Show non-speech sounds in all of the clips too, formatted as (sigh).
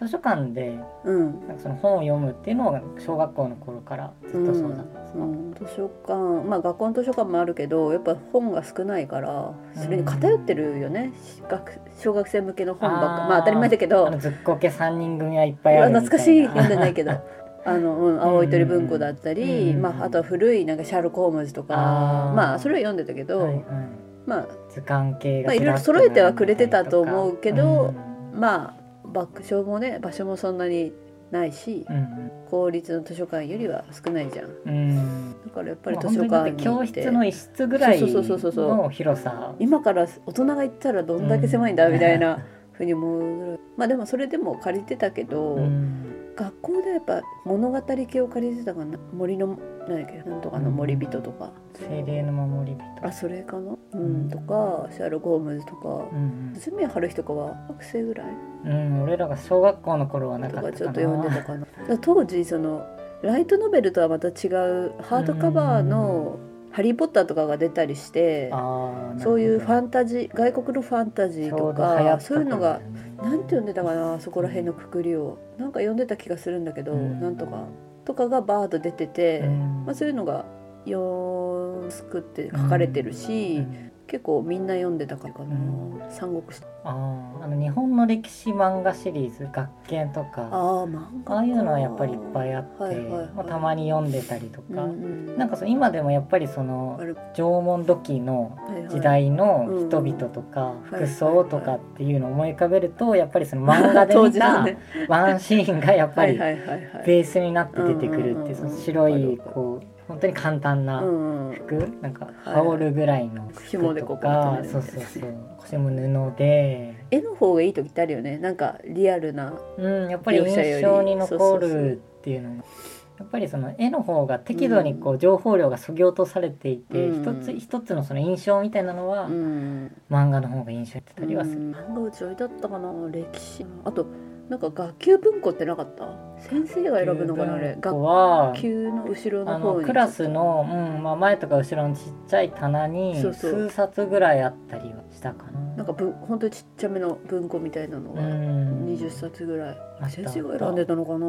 図書館でうん。なんかその本を読むっていうのが小学校の頃からずっとそうだったんですか、うん、図書館。まあ学校の図書館もあるけどやっぱ本が少ないからそれに偏ってるよね、学小学生向けの本ばっか。まあ当たり前だけど。あのずっこけ三人組はいっぱいある懐かしい読んでないけど。(laughs) あの、うん、青い鳥文庫だったり、うん。まあ、あとは古いなんかシャーロック・ホームズとか。まあそれは読んでたけど、はいはい。まあ図鑑系がまあいろいろ揃えてはくれてたと思うけどうん。まあ爆笑もね場所もそんなにないしうん公立の図書館よりは少ないじゃん。うん。だからやっぱりまあ図書館に教室の一室ぐらいの広さ。今から大人が行ったらどんだけ狭いんだうんみたいなふうに思うぐらい。まあでもそれでも借りてたけど、うん。学校でやっぱ物語系を借りてたかな。森の何だっけなんとかの森人とか、精霊の守り人あそれかな、うん。うんとかシャーロック・ホームズとかうん鈴宮春日とかは学生ぐらい？うん、うん、俺らが小学校の頃はなとかったかな。かちょっと読んでたかな。当時そのライトノベルとはまた違うハードカバーの「ハリー・ポッター」とかが出たりしてそういうファンンタジー外国のファンタジーとかそういうのがなんて読んでたかなそこら辺のくくりを。なんか読んでた気がするんだけど、うん。なんとか。とかがバーッと出てて、うん。まあ、そういうのがよーすくって書かれてるし、うん結構みんな読んでたからかな、うん。三国志。あーあの日本の歴史漫画シリーズ学研とか。ああ漫画ああいうのはやっぱりいっぱいあって、はいはいはい。まあ、たまに読んでたりとか、うんうんなんかその今でもやっぱりその縄文土器の時代の人々とか服装とかっていうのを思い浮かべるとやっぱりその漫画で当見た (laughs) ワンシーンがやっぱりベースになって出てくるっていうその白いこう本当に簡単なうんうん。服？なんかはい。羽織るぐらいの紐でこうまとめるみたいなそうそうそう。腰も布で、絵の方がいい時ってあるよね。なんかリアルなうん、やっぱり印象に残るっていうの。がやっぱりその絵の方が適度にこう情報量がそぎ落とされていて、うん。一つ一つのその印象みたいなのは、うん。漫画の方が印象に出たりはする。うん。漫画うち置いてあったかな歴史。あとなんか学級文庫ってなかった？先生が選ぶのかなあれ。こ学は級の後ろのあ方にのクラスの、うんまあ、前とか後ろのちっちゃい棚に数冊ぐらいあったりはしたかな。なんかぶ本当にちっちゃめの文庫みたいなのうがん20冊ぐらい、あった。先生が選んでたのかな。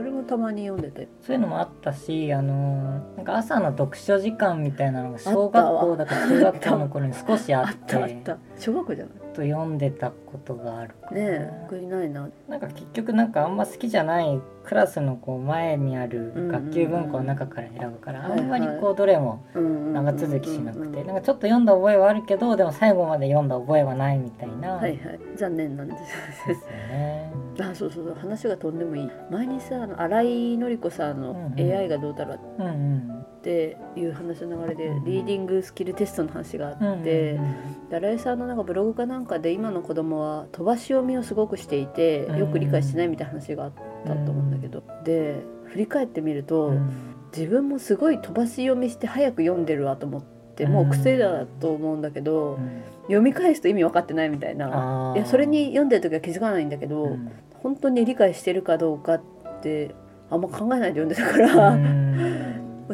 あれもたまに読んでたよそういうのもあったし、あのなんか朝の読書時間みたいなのが小学校だか中学校の頃に (laughs) 少しあってたあった。小学校じゃない？と読んでたことがあるねえ僕いないな。なんか結局なんかあんま好きじゃないクラスのこう前にある学級文庫の中から選ぶから、あんまりこうどれも長続きしなくて、なんかちょっと読んだ覚えはあるけどでも最後まで読んだ覚えはないみたいな、はいはい。残念なんですですよね。あそうそうそう。話が飛んでもいい。前にさあの新井紀子さんの AI がどうだろううんうんっていう話の流れでうん。リーディングスキルテストの話があうんって、うん新井さんのなんかブログかなんかで今の子供は飛ばし読みをすごくしていてうん。よく理解してないみたいな話があったと思うんだけど、で振り返ってみると、うん。自分もすごい飛ばし読みして早く読んでるわと思ってもう癖だと思うんだけど、うん。読み返すと意味分かってないみたいな。いやそれに読んでる時は気づかないんだけど、うん。本当に理解してるかどうかってあんま考えないで読んでたから、うん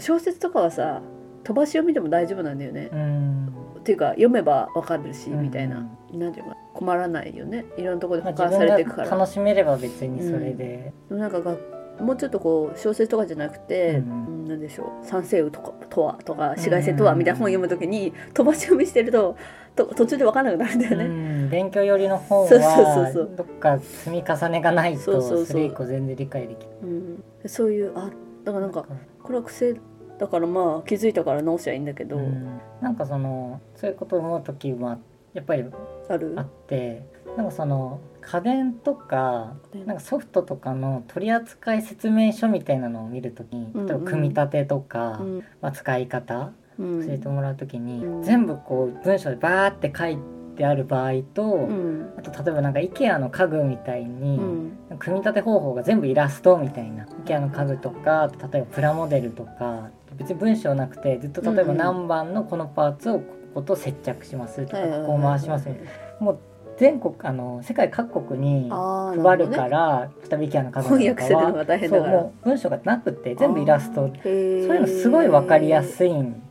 小説とかはさ飛ばし読みでも大丈夫なんだよね。うん。っていうか読めばわかるし、うん。みたいな。なんていうか困らないよね。いろんなところでまあ、保管されていくから。が楽しめれば別にそれで、でもなんかがもうちょっとこう小説とかじゃなくて、うん。うんなんでしょう「三星雨とかとは」とか「紫外線とは」みたいな本を読むときに飛ばし読みしてるとと途中で分かんなくなるんだようね。ん、勉強寄りの本そうそうそうはそう。どっか積み重ねがないとそれ以降全然理解できない。うん。そういうあだからなんかこれは癖だからまあ気づいたから直しゃいいんだけど、うん。なんかそのそういうことを思う時はやっぱりある？あってなんかその家電とかなんかソフトとかの取扱説明書みたいなのを見るときにうんうん。例えば組み立てとか、うん。まあ、使い方うん。教えてもらうときに、うん。全部こう文章でバーって書いてある場合と、うん。あと例えばなんか IKEA の家具みたいに、うん。組み立て方法が全部イラストみたいな IKEA の家具とか例えばプラモデルとか別に文章なくてずっと例えばうん何番のこのパーツをここと接着しますとかここを回しますみたいな。もう全国あの世界各国に配るから例えば IKEA の家具翻とかは訳するのが大変だから。そうもう文章がなくて全部イラスト。そういうのすごい分かりやすいん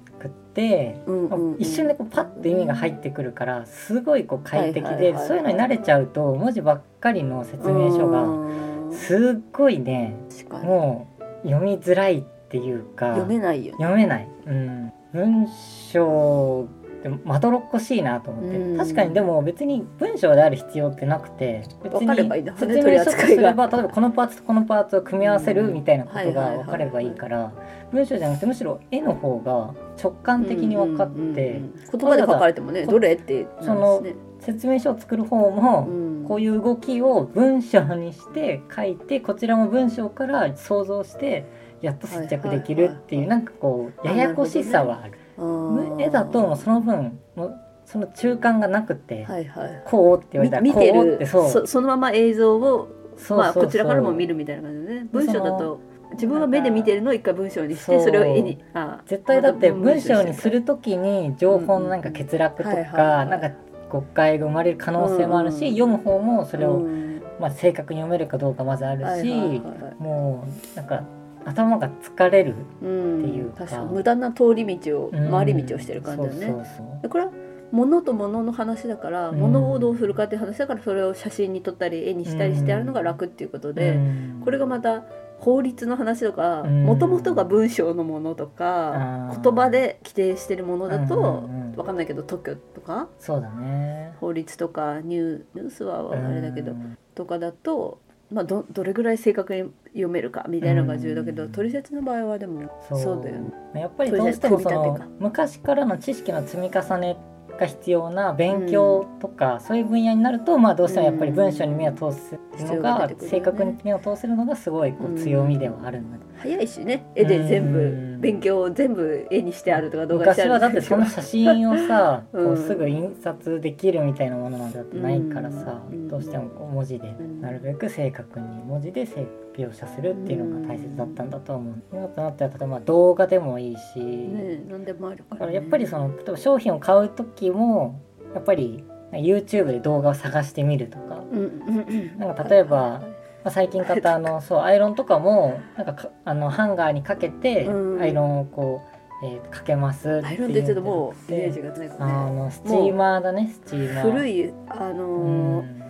うんうんうん。一瞬でこうパッと意味が入ってくるからすごいこう快適ではいはいはいはい。そういうのに慣れちゃうと文字ばっかりの説明書がうんすっごいねもう読みづらいっていうか読めないよね。読めない、うん、文章ってまどろっこしいなと思って、うん。確かにでも別に文章である必要ってなくて別分かればいいんだもんね説明書とすれば例えばこのパーツとこのパーツを組み合わせるみたいなことが分かればいいから文章じゃなくてむしろ絵の方が直感的に分かって、うんうんうん。うん言葉で書かれてもねこどれってその説明書を作る方も、うん。こういう動きを文章にして書いてこちらも文章から想像してやっと接着できるっていう、はいはい。なんかこうややこしさはある。絵だとその分その中間がなくて、はいはい。こうって言われたらみ見てこうっるてそう。そそのまま映像をそうまあこちらからも見るるみたいな感じでね。で文章だそと自分は目で見てるのを一回文章にしてそれを絵にあ絶対だって文章にする時に情報のなんか欠落とかなんか誤解が生まれる可能性もあるし、読む方もそれを、うん。まあ、正確に読めるかどうかまずあるし、もうなんか頭が疲れる、うんっていうか。確かに無駄な通り道をうん回り道をしてる感じだよね、これは物と物の話だから、うん。物をどうするかっていう話だからそれを写真に撮ったり絵にしたりしてあるのが楽っていうことで、うん。これがまた法律の話とかうん。もともとが文章のものとかあー。言葉で規定してるものだとうんうんうん。わかんないけど特許とか？そうだね。法律とかニューニュースはあれだけどうん。とかだと、まあ、どどれぐらい正確に読めるかみたいなのが重要だけどうん。取説の場合はでもそう。だよね。やっぱりどうしてもその昔からの知識の積み重ねが必要な勉強とか、そういう分野になると、まあ、どうしてもやっぱり文章に目を通すのが、必要が出てくるよね。正確に目を通せるのがすごいこう強みではあるんだけど、早いしね。絵で全うん。部勉強を全部絵にしてあるとか動画にしてある昔はだってその写真をさ、(laughs) うん。こうすぐ印刷できるみたいなものなんてだってないからさ、うん。どうしてもこう文字でん。なるべく正確に文字で正描写するっていうのが大切だったんだと思う。今となっては例えば動画でもいいし、ね何でもあるか、だかららね、やっぱりその例えば商品を買う時もやっぱり YouTube で動画を探してみるとか、うんうんうん。なんか例えばまあ、最近買ったあのそうアイロンとかもなんかかあのハンガーにかけてうん。アイロンをこう、えーかけますってアイロンって言っともうイメージががね。あのスチーマーだねスチーマー。古いあうのーん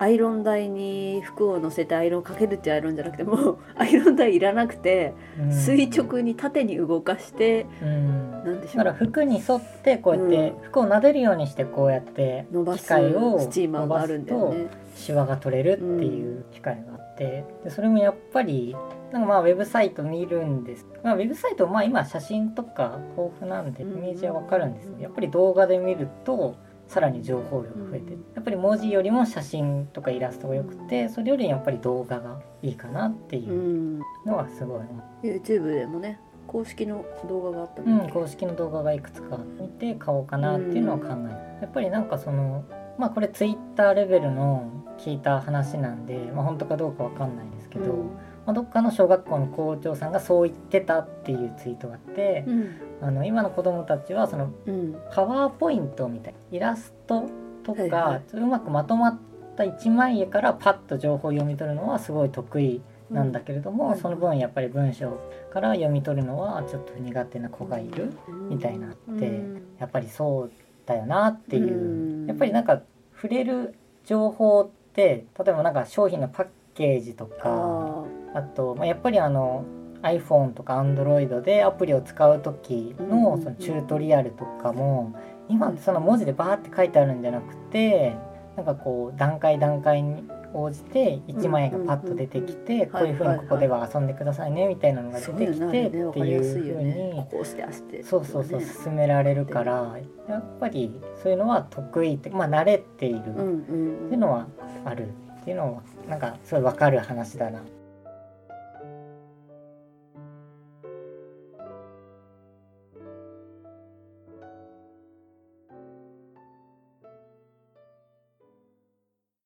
アイロン台に服を乗せてアイロンかけるっていうアイロンじゃなくてもうアイロン台いらなくてうん。垂直に縦に動かしてうん。なんでしょだからう服に沿ってこうやってうん。服を撫でるようにしてこうやって機伸ばす械をスチーマーがあるんだよね。シワが取れるっていう機会があってでそれもやっぱりなんかまあウェブサイト見るんです、まあ、ウェブサイトまあ今写真とか豊富なんでイうん。メージはわかるんです。よやっぱり動画で見るとさらに情報量が増えてうんやっぱり文字よりも写真とかイラストが良くてそれよりやっぱり動画がいいかなっていううんのはすごい思う YouTube でもね公式の動画があったうん。公式の動画がいくつか見て買おうかなっていうのは考える、やっぱりなんかそのまあこれツイッターレベルの聞いた話なんで、まあ、本当かどうかわかんないですけど、まあ、どっかの小学校の校長さんがそう言ってたっていうツイートがあってう、ん。あの今の子どもたちはそのうん。パワーポイントみたいなイラストとか、はいはい。うまくまとまった一枚絵からパッと情報を読み取るのはすごい得意なんだけれども、うん。その分やっぱり文章から読み取るのはちょっと苦手な子がいる。みたいなってうん。やっぱりそうだよなっていう、うん。やっぱりなんか触れる情報って例えばなんか商品のパッケージとかああと、まあ、やっぱりあの iPhone とか Android でアプリを使う時のうんそのチュートリアルとかも今その文字でバーって書いてあるんじゃなくてなんかこう段階段階に応じて1枚絵がパッと出てきてんこういうふうにここでは遊んでくださいねみたいなのがあ、出てきてっていうふうねに。こうしてあして。そうそうそうね進められるからやっぱりそういうのは得意ってまあ慣れているっていうのはあるっていうのはなんかすごい分かる話だな